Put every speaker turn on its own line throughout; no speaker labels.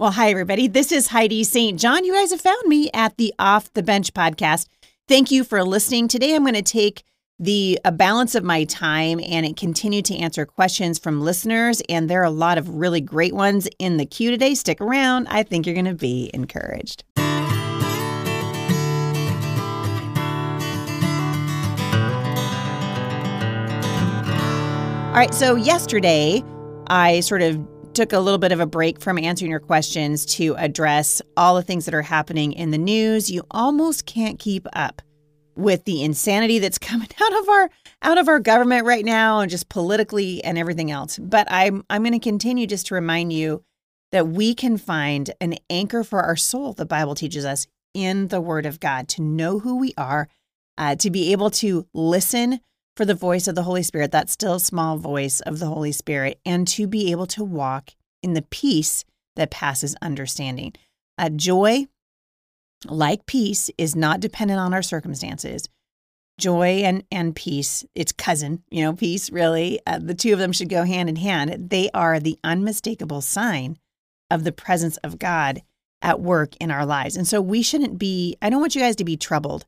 Well, hi, everybody. This is Heidi St. John. You guys have found me at the Off the Bench podcast. Thank you for listening. Today, I'm going to take the balance of my time and continue to answer questions from listeners. And there are a lot of really great ones in the queue today. Stick around. I think you're going to be encouraged. All right. So, yesterday, I sort of took a little bit of a break from answering your questions to address all the things that are happening in the news. You almost can't keep up with the insanity that's coming out of our out of our government right now and just politically and everything else. But I'm I'm going to continue just to remind you that we can find an anchor for our soul the Bible teaches us in the word of God to know who we are, uh, to be able to listen for the voice of the Holy Spirit, that still small voice of the Holy Spirit, and to be able to walk in the peace that passes understanding. Uh, joy, like peace, is not dependent on our circumstances. Joy and, and peace, its cousin, you know, peace really, uh, the two of them should go hand in hand. They are the unmistakable sign of the presence of God at work in our lives. And so we shouldn't be, I don't want you guys to be troubled.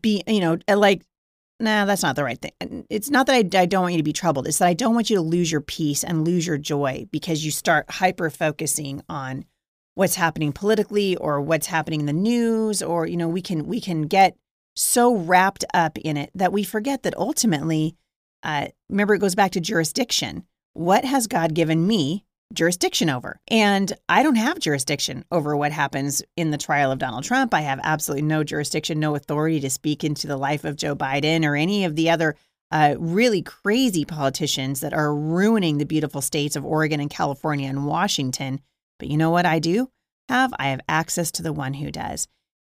Be, you know, like nah, that's not the right thing. It's not that I, I, don't want you to be troubled. It's that I don't want you to lose your peace and lose your joy because you start hyper focusing on what's happening politically or what's happening in the news or you know we can we can get so wrapped up in it that we forget that ultimately uh, remember it goes back to jurisdiction what has god given me jurisdiction over. And I don't have jurisdiction over what happens in the trial of Donald Trump. I have absolutely no jurisdiction, no authority to speak into the life of Joe Biden or any of the other uh, really crazy politicians that are ruining the beautiful states of Oregon and California and Washington. But you know what I do have? I have access to the one who does.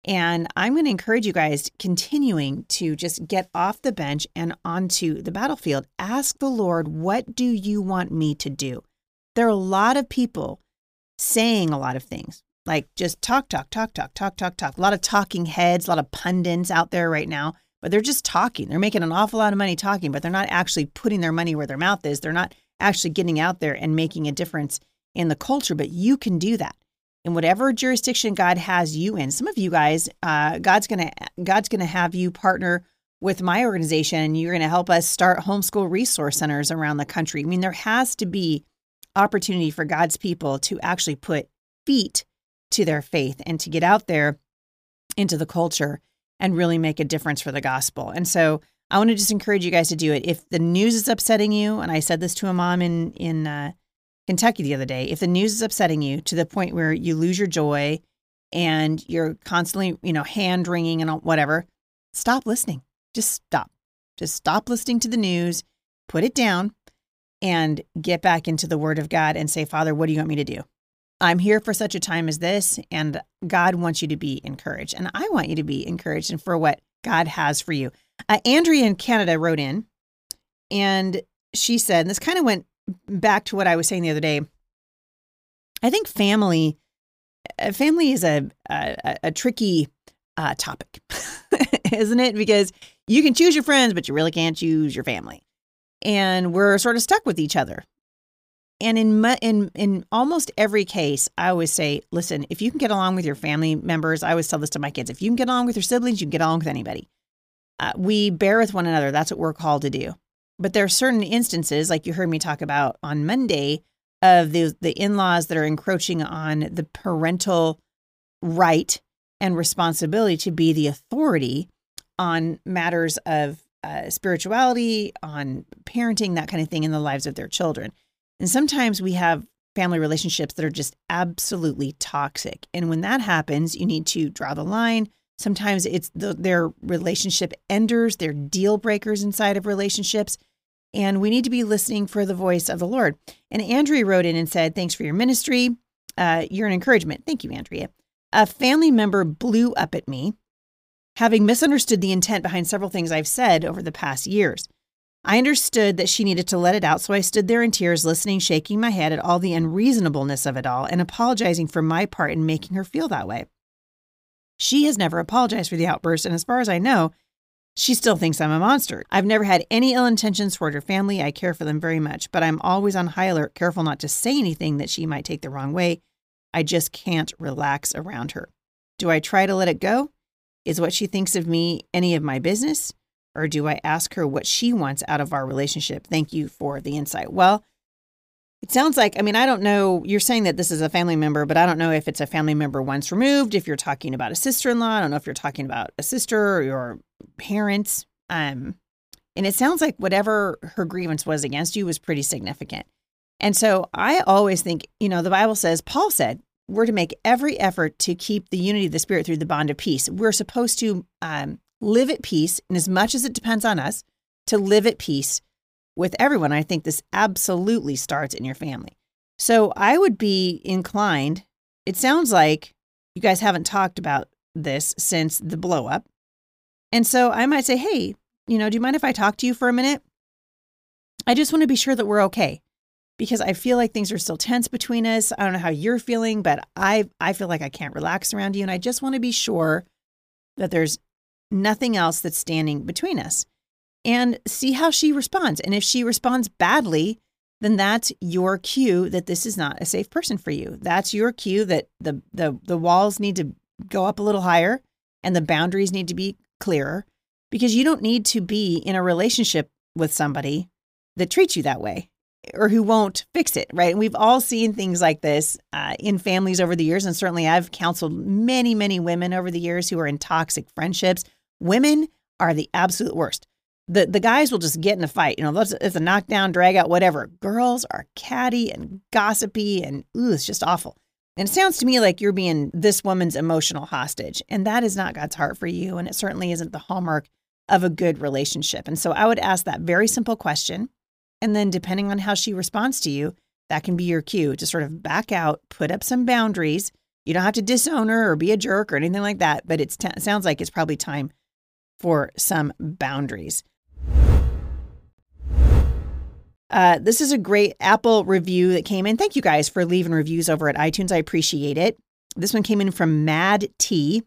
And I'm going to encourage you guys continuing to just get off the bench and onto the battlefield. Ask the Lord, what do you want me to do? There are a lot of people saying a lot of things, like just talk, talk, talk, talk, talk, talk, talk. A lot of talking heads, a lot of pundits out there right now, but they're just talking. They're making an awful lot of money talking, but they're not actually putting their money where their mouth is. They're not actually getting out there and making a difference in the culture, but you can do that in whatever jurisdiction God has you in. Some of you guys, uh, God's gonna God's gonna have you partner with my organization, and you're gonna help us start homeschool resource centers around the country. I mean, there has to be opportunity for God's people to actually put feet to their faith and to get out there into the culture and really make a difference for the gospel. And so I want to just encourage you guys to do it. If the news is upsetting you, and I said this to a mom in in uh, Kentucky the other day, if the news is upsetting you to the point where you lose your joy and you're constantly, you know, hand wringing and whatever, stop listening. Just stop. Just stop listening to the news. Put it down and get back into the Word of God and say, Father, what do you want me to do? I'm here for such a time as this, and God wants you to be encouraged. And I want you to be encouraged and for what God has for you. Uh, Andrea in Canada wrote in, and she said, and this kind of went back to what I was saying the other day. I think family, uh, family is a a, a tricky uh, topic, isn't it? Because you can choose your friends, but you really can't choose your family and we're sort of stuck with each other. And in in in almost every case, I always say, listen, if you can get along with your family members, I always tell this to my kids: if you can get along with your siblings, you can get along with anybody. Uh, we bear with one another. That's what we're called to do. But there are certain instances, like you heard me talk about on Monday, of the the in laws that are encroaching on the parental right and responsibility to be the authority on matters of uh, spirituality, on parenting, that kind of thing in the lives of their children. And sometimes we have family relationships that are just absolutely toxic. And when that happens, you need to draw the line. Sometimes it's the, their relationship enders, they're deal breakers inside of relationships. And we need to be listening for the voice of the Lord. And Andrea wrote in and said, Thanks for your ministry. Uh, you're an encouragement. Thank you, Andrea. A family member blew up at me having misunderstood the intent behind several things I've said over the past years. I understood that she needed to let it out, so I stood there in tears, listening, shaking my head at all the unreasonableness of it all, and apologizing for my part in making her feel that way. She has never apologized for the outburst, and as far as I know, she still thinks I'm a monster. I've never had any ill intentions toward her family. I care for them very much, but I'm always on high alert, careful not to say anything that she might take the wrong way. I just can't relax around her. Do I try to let it go? Is what she thinks of me any of my business? Or do I ask her what she wants out of our relationship? Thank you for the insight. Well, it sounds like, I mean, I don't know. You're saying that this is a family member, but I don't know if it's a family member once removed, if you're talking about a sister in law. I don't know if you're talking about a sister or your parents. Um, and it sounds like whatever her grievance was against you was pretty significant. And so I always think, you know, the Bible says, Paul said, we're to make every effort to keep the unity of the Spirit through the bond of peace. We're supposed to um, live at peace, and as much as it depends on us, to live at peace with everyone. I think this absolutely starts in your family. So I would be inclined, it sounds like you guys haven't talked about this since the blow up. And so I might say, hey, you know, do you mind if I talk to you for a minute? I just want to be sure that we're okay because I feel like things are still tense between us. I don't know how you're feeling, but I I feel like I can't relax around you and I just want to be sure that there's nothing else that's standing between us. And see how she responds. And if she responds badly, then that's your cue that this is not a safe person for you. That's your cue that the the the walls need to go up a little higher and the boundaries need to be clearer because you don't need to be in a relationship with somebody that treats you that way or who won't fix it, right? And we've all seen things like this uh, in families over the years. And certainly I've counseled many, many women over the years who are in toxic friendships. Women are the absolute worst. The, the guys will just get in a fight, you know, it's a knockdown, drag out, whatever. Girls are catty and gossipy and ooh, it's just awful. And it sounds to me like you're being this woman's emotional hostage. And that is not God's heart for you. And it certainly isn't the hallmark of a good relationship. And so I would ask that very simple question. And then, depending on how she responds to you, that can be your cue to sort of back out, put up some boundaries. You don't have to disown her or be a jerk or anything like that, but t- it sounds like it's probably time for some boundaries. Uh, this is a great Apple review that came in. Thank you guys for leaving reviews over at iTunes. I appreciate it. This one came in from Mad T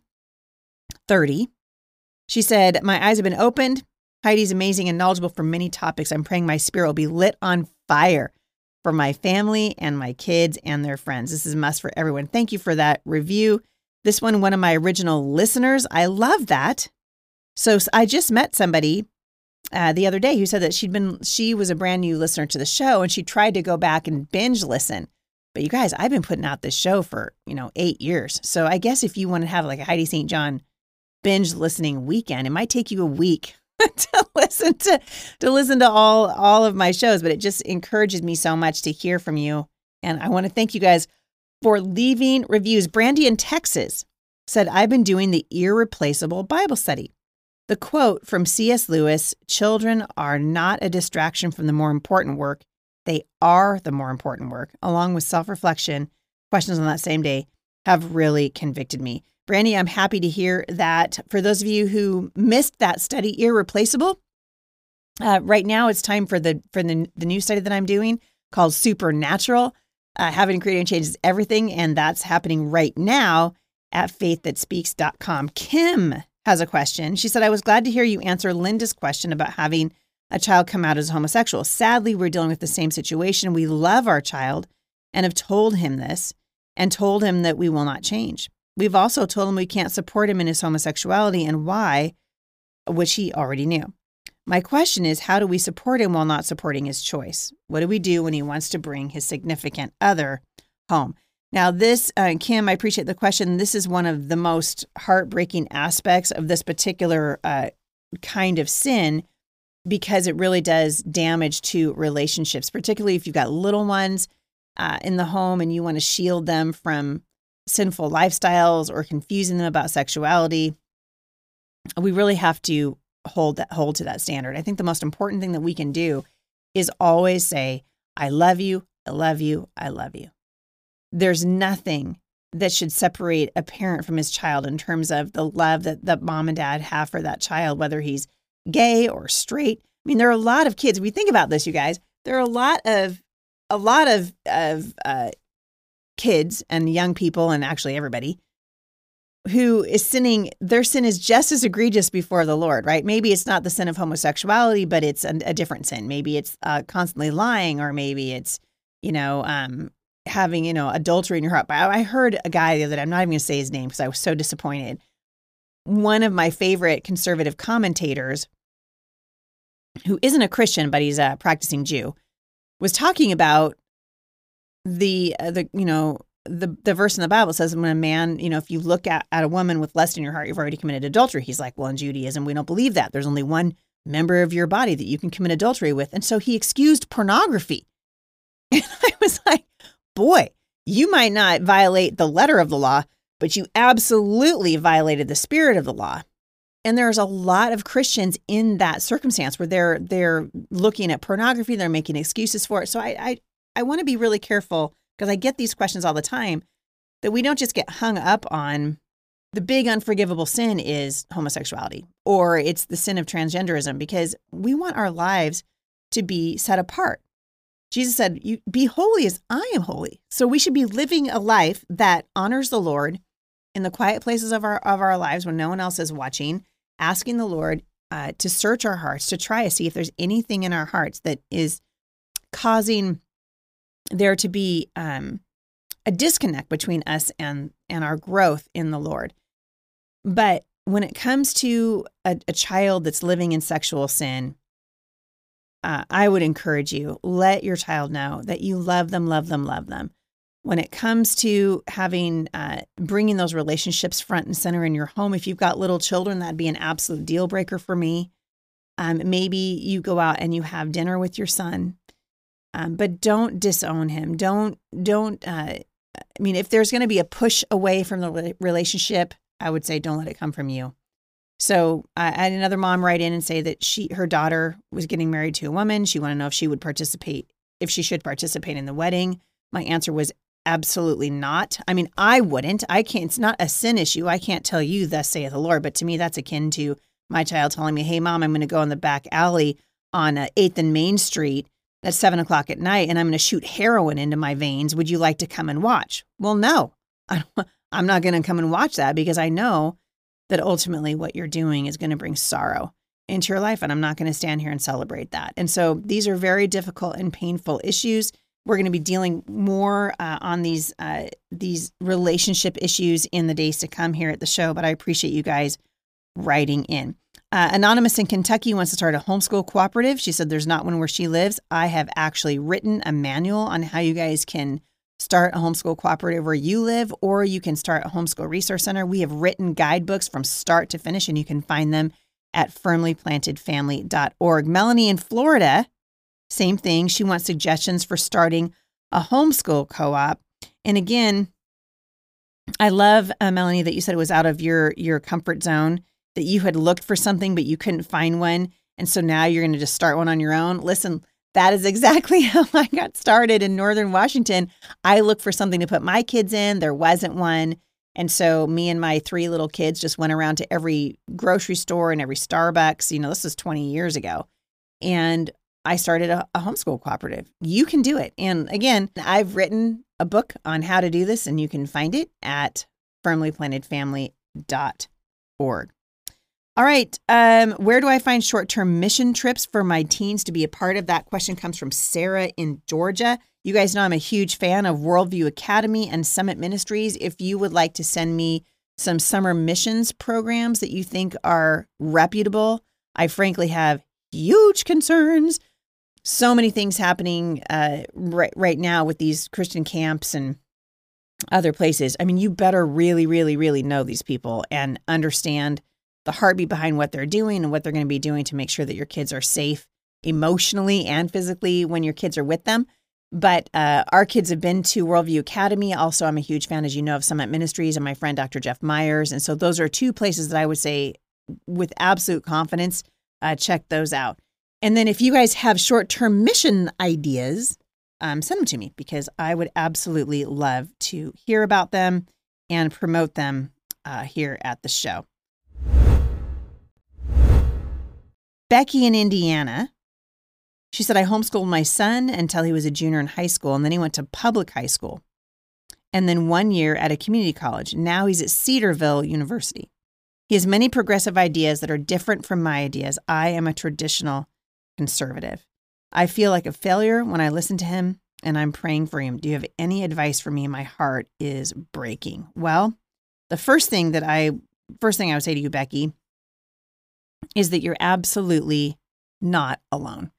30. She said, My eyes have been opened. Heidi's amazing and knowledgeable for many topics. I'm praying my spirit will be lit on fire for my family and my kids and their friends. This is a must for everyone. Thank you for that review. This one, one of my original listeners. I love that. So I just met somebody uh, the other day who said that she'd been she was a brand new listener to the show and she tried to go back and binge listen. But you guys, I've been putting out this show for you know eight years. So I guess if you want to have like a Heidi St. John binge listening weekend, it might take you a week to listen to to listen to all all of my shows. But it just encourages me so much to hear from you, and I want to thank you guys for leaving reviews. Brandy in Texas said, "I've been doing the irreplaceable Bible study." The quote from C.S. Lewis Children are not a distraction from the more important work, they are the more important work, along with self reflection, questions on that same day, have really convicted me. Brandy, I'm happy to hear that. For those of you who missed that study, Irreplaceable, uh, right now it's time for the for the, the new study that I'm doing called Supernatural. Uh, Having Creating Changes Everything, and that's happening right now at faiththatspeaks.com. Kim has a question. She said, I was glad to hear you answer Linda's question about having a child come out as homosexual. Sadly, we're dealing with the same situation. We love our child and have told him this and told him that we will not change. We've also told him we can't support him in his homosexuality and why, which he already knew. My question is how do we support him while not supporting his choice? What do we do when he wants to bring his significant other home? Now, this, uh, Kim, I appreciate the question. This is one of the most heartbreaking aspects of this particular uh, kind of sin because it really does damage to relationships, particularly if you've got little ones uh, in the home and you want to shield them from sinful lifestyles or confusing them about sexuality. We really have to hold that hold to that standard. I think the most important thing that we can do is always say, I love you, I love you, I love you there's nothing that should separate a parent from his child in terms of the love that, that mom and dad have for that child, whether he's gay or straight. I mean, there are a lot of kids. We think about this, you guys. There are a lot of a lot of of uh, kids and young people, and actually everybody who is sinning. Their sin is just as egregious before the Lord, right? Maybe it's not the sin of homosexuality, but it's a, a different sin. Maybe it's uh, constantly lying, or maybe it's you know um, having, you know, adultery in your heart. But I heard a guy the other day, I'm not even going to say his name because I was so disappointed. One of my favorite conservative commentators, who isn't a Christian, but he's a practicing Jew, was talking about the, uh, the you know, the, the verse in the Bible says when a man, you know, if you look at, at a woman with lust in your heart, you've already committed adultery. He's like, well, in Judaism, we don't believe that. There's only one member of your body that you can commit adultery with. And so he excused pornography. And I was like, boy, you might not violate the letter of the law, but you absolutely violated the spirit of the law. And there's a lot of Christians in that circumstance where they're they're looking at pornography, they're making excuses for it. So I I, I want to be really careful because I get these questions all the time that we don't just get hung up on the big unforgivable sin is homosexuality or it's the sin of transgenderism because we want our lives to be set apart. Jesus said, "You be holy as I am holy." So we should be living a life that honors the Lord in the quiet places of our of our lives when no one else is watching, asking the Lord uh, to search our hearts to try to see if there's anything in our hearts that is causing there to be um, a disconnect between us and and our growth in the Lord. But when it comes to a, a child that's living in sexual sin, uh, I would encourage you let your child know that you love them, love them, love them. When it comes to having uh, bringing those relationships front and center in your home, if you've got little children, that'd be an absolute deal breaker for me. Um, maybe you go out and you have dinner with your son, um, but don't disown him. Don't don't. Uh, I mean, if there's going to be a push away from the relationship, I would say don't let it come from you. So I had another mom write in and say that she her daughter was getting married to a woman. She wanted to know if she would participate, if she should participate in the wedding. My answer was absolutely not. I mean, I wouldn't. I can't. It's not a sin issue. I can't tell you, thus saith the Lord. But to me, that's akin to my child telling me, "Hey, mom, I'm going to go in the back alley on uh, Eighth and Main Street at seven o'clock at night, and I'm going to shoot heroin into my veins. Would you like to come and watch?" Well, no, I'm not going to come and watch that because I know that ultimately what you're doing is going to bring sorrow into your life. And I'm not going to stand here and celebrate that. And so these are very difficult and painful issues. We're going to be dealing more uh, on these uh, these relationship issues in the days to come here at the show. But I appreciate you guys writing in. Uh, Anonymous in Kentucky wants to start a homeschool cooperative. She said there's not one where she lives. I have actually written a manual on how you guys can start a homeschool cooperative where you live, or you can start a homeschool resource center. We have written guidebooks from start to finish, and you can find them at firmlyplantedfamily.org. Melanie in Florida, same thing. She wants suggestions for starting a homeschool co op. And again, I love uh, Melanie that you said it was out of your your comfort zone that you had looked for something but you couldn't find one and so now you're going to just start one on your own. Listen, that is exactly how I got started in Northern Washington. I looked for something to put my kids in, there wasn't one. And so me and my three little kids just went around to every grocery store and every Starbucks. You know, this was 20 years ago. And I started a, a, homeschool cooperative. You can do it. And again, I've written a book on how to do this, and you can find it at firmlyplantedfamily.org. All right. Um, where do I find short term mission trips for my teens to be a part of? That question comes from Sarah in Georgia. You guys know I'm a huge fan of Worldview Academy and Summit Ministries. If you would like to send me some summer missions programs that you think are reputable, I frankly have huge concerns. So many things happening uh, right, right now with these Christian camps and other places. I mean, you better really, really, really know these people and understand the heartbeat behind what they're doing and what they're going to be doing to make sure that your kids are safe emotionally and physically when your kids are with them. But uh, our kids have been to Worldview Academy. Also, I'm a huge fan, as you know, of Summit Ministries and my friend Dr. Jeff Myers. And so those are two places that I would say with absolute confidence, uh, check those out. And then if you guys have short term mission ideas, um, send them to me because I would absolutely love to hear about them and promote them uh, here at the show. Becky in Indiana, she said, I homeschooled my son until he was a junior in high school, and then he went to public high school. And then one year at a community college. Now he's at Cedarville University. He has many progressive ideas that are different from my ideas. I am a traditional conservative. I feel like a failure when I listen to him and I'm praying for him. Do you have any advice for me? My heart is breaking. Well, the first thing that I first thing I would say to you, Becky, is that you're absolutely not alone.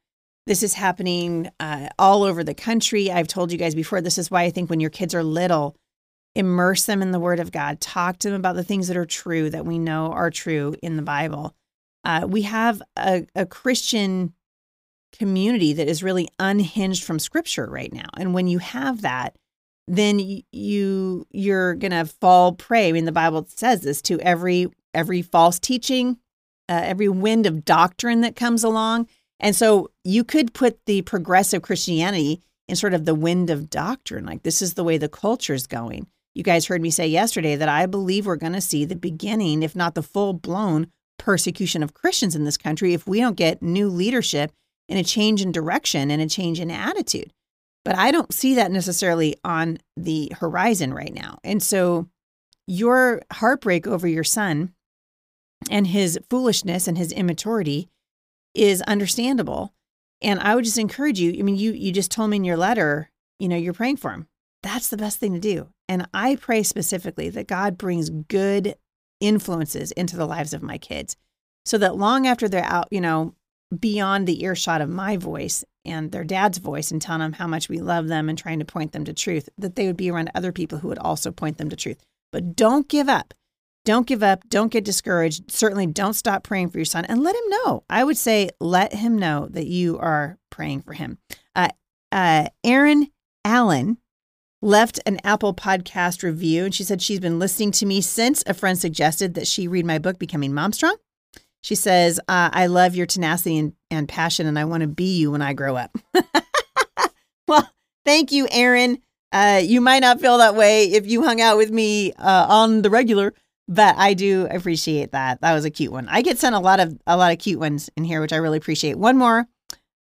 This is happening uh, all over the country. I've told you guys before. This is why I think when your kids are little, immerse them in the Word of God. Talk to them about the things that are true that we know are true in the Bible. Uh, we have a, a Christian community that is really unhinged from Scripture right now, and when you have that, then you you're gonna fall prey. I mean, the Bible says this to every every false teaching, uh, every wind of doctrine that comes along. And so you could put the progressive Christianity in sort of the wind of doctrine, like this is the way the culture is going. You guys heard me say yesterday that I believe we're going to see the beginning, if not the full blown persecution of Christians in this country, if we don't get new leadership and a change in direction and a change in attitude. But I don't see that necessarily on the horizon right now. And so your heartbreak over your son and his foolishness and his immaturity is understandable. And I would just encourage you. I mean, you you just told me in your letter, you know, you're praying for him. That's the best thing to do. And I pray specifically that God brings good influences into the lives of my kids so that long after they're out, you know, beyond the earshot of my voice and their dad's voice and telling them how much we love them and trying to point them to truth, that they would be around other people who would also point them to truth. But don't give up. Don't give up. Don't get discouraged. Certainly don't stop praying for your son and let him know. I would say let him know that you are praying for him. Uh, uh, Erin Allen left an Apple podcast review and she said she's been listening to me since a friend suggested that she read my book, Becoming Mom Strong. She says, uh, I love your tenacity and, and passion, and I want to be you when I grow up. well, thank you, Erin. Uh, you might not feel that way if you hung out with me uh, on the regular, but I do appreciate that. That was a cute one. I get sent a lot of a lot of cute ones in here, which I really appreciate. One more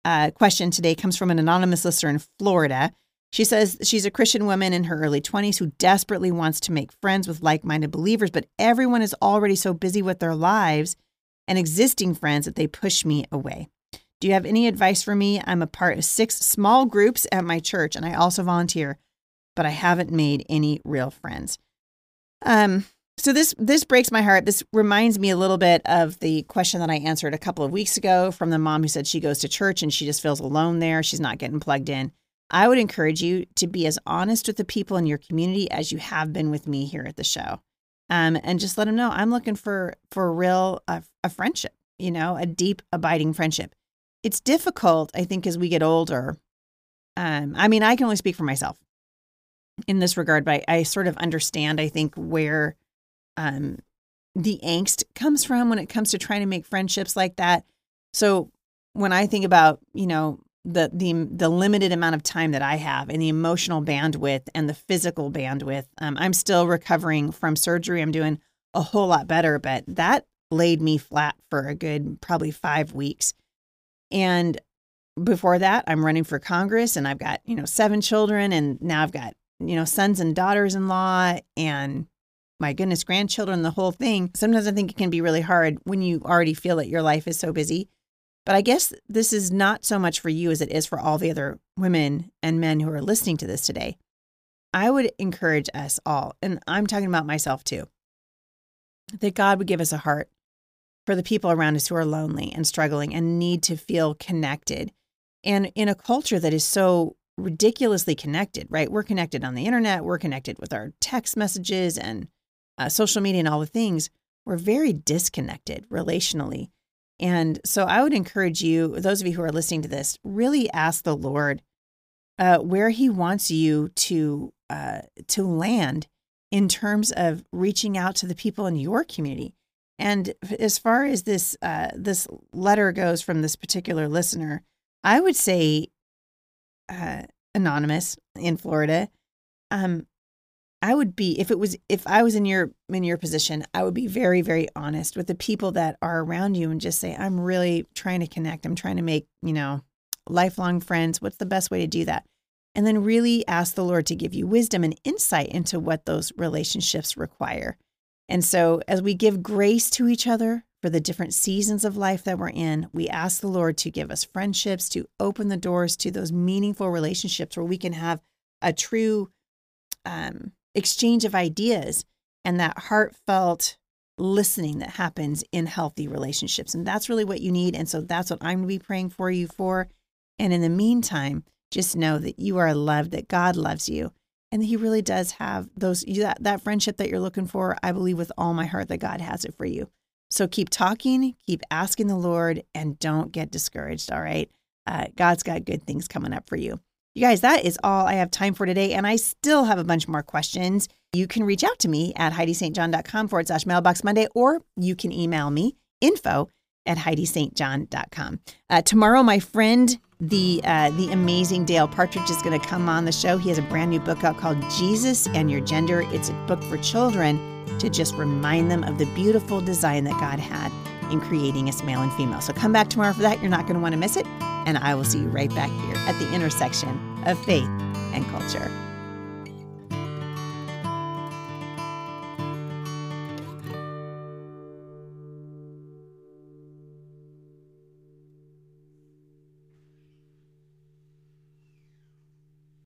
uh, question today comes from an anonymous listener in Florida. She says she's a Christian woman in her early 20s who desperately wants to make friends with like minded believers, but everyone is already so busy with their lives and existing friends that they push me away. Do you have any advice for me? I'm a part of six small groups at my church and I also volunteer, but I haven't made any real friends. Um, so this this breaks my heart. This reminds me a little bit of the question that I answered a couple of weeks ago from the mom who said she goes to church and she just feels alone there. She's not getting plugged in. I would encourage you to be as honest with the people in your community as you have been with me here at the show, um, and just let them know I'm looking for for a real a friendship. You know, a deep, abiding friendship. It's difficult, I think, as we get older. Um, I mean, I can only speak for myself in this regard, but I, I sort of understand. I think where um, the angst comes from when it comes to trying to make friendships like that. So when I think about, you know, the the the limited amount of time that I have and the emotional bandwidth and the physical bandwidth, um, I'm still recovering from surgery. I'm doing a whole lot better, but that laid me flat for a good probably five weeks. And before that, I'm running for Congress and I've got, you know, seven children and now I've got, you know, sons and daughters in law and my goodness, grandchildren, the whole thing. Sometimes I think it can be really hard when you already feel that your life is so busy. But I guess this is not so much for you as it is for all the other women and men who are listening to this today. I would encourage us all, and I'm talking about myself too, that God would give us a heart for the people around us who are lonely and struggling and need to feel connected. And in a culture that is so ridiculously connected, right? We're connected on the internet, we're connected with our text messages and uh, social media and all the things, we're very disconnected relationally. And so I would encourage you, those of you who are listening to this, really ask the Lord uh, where He wants you to uh, to land in terms of reaching out to the people in your community. And as far as this uh, this letter goes from this particular listener, I would say uh, anonymous in Florida. Um, I would be if it was if I was in your in your position, I would be very very honest with the people that are around you and just say I'm really trying to connect. I'm trying to make, you know, lifelong friends. What's the best way to do that? And then really ask the Lord to give you wisdom and insight into what those relationships require. And so as we give grace to each other for the different seasons of life that we're in. We ask the Lord to give us friendships, to open the doors to those meaningful relationships where we can have a true um, exchange of ideas and that heartfelt listening that happens in healthy relationships. And that's really what you need. And so that's what I'm going to be praying for you for. And in the meantime, just know that you are loved, that God loves you, and He really does have those that, that friendship that you're looking for. I believe with all my heart that God has it for you. So keep talking, keep asking the Lord, and don't get discouraged. All right. Uh, God's got good things coming up for you. You guys, that is all I have time for today. And I still have a bunch more questions. You can reach out to me at HeidiStJohn.com forward slash mailbox Monday, or you can email me info at HeidiStJohn.com. Uh, tomorrow, my friend, the uh, the amazing Dale Partridge is going to come on the show. He has a brand new book out called Jesus and Your Gender. It's a book for children to just remind them of the beautiful design that God had in creating us male and female. So come back tomorrow for that. You're not going to want to miss it. And I will see you right back here at the intersection of faith and culture.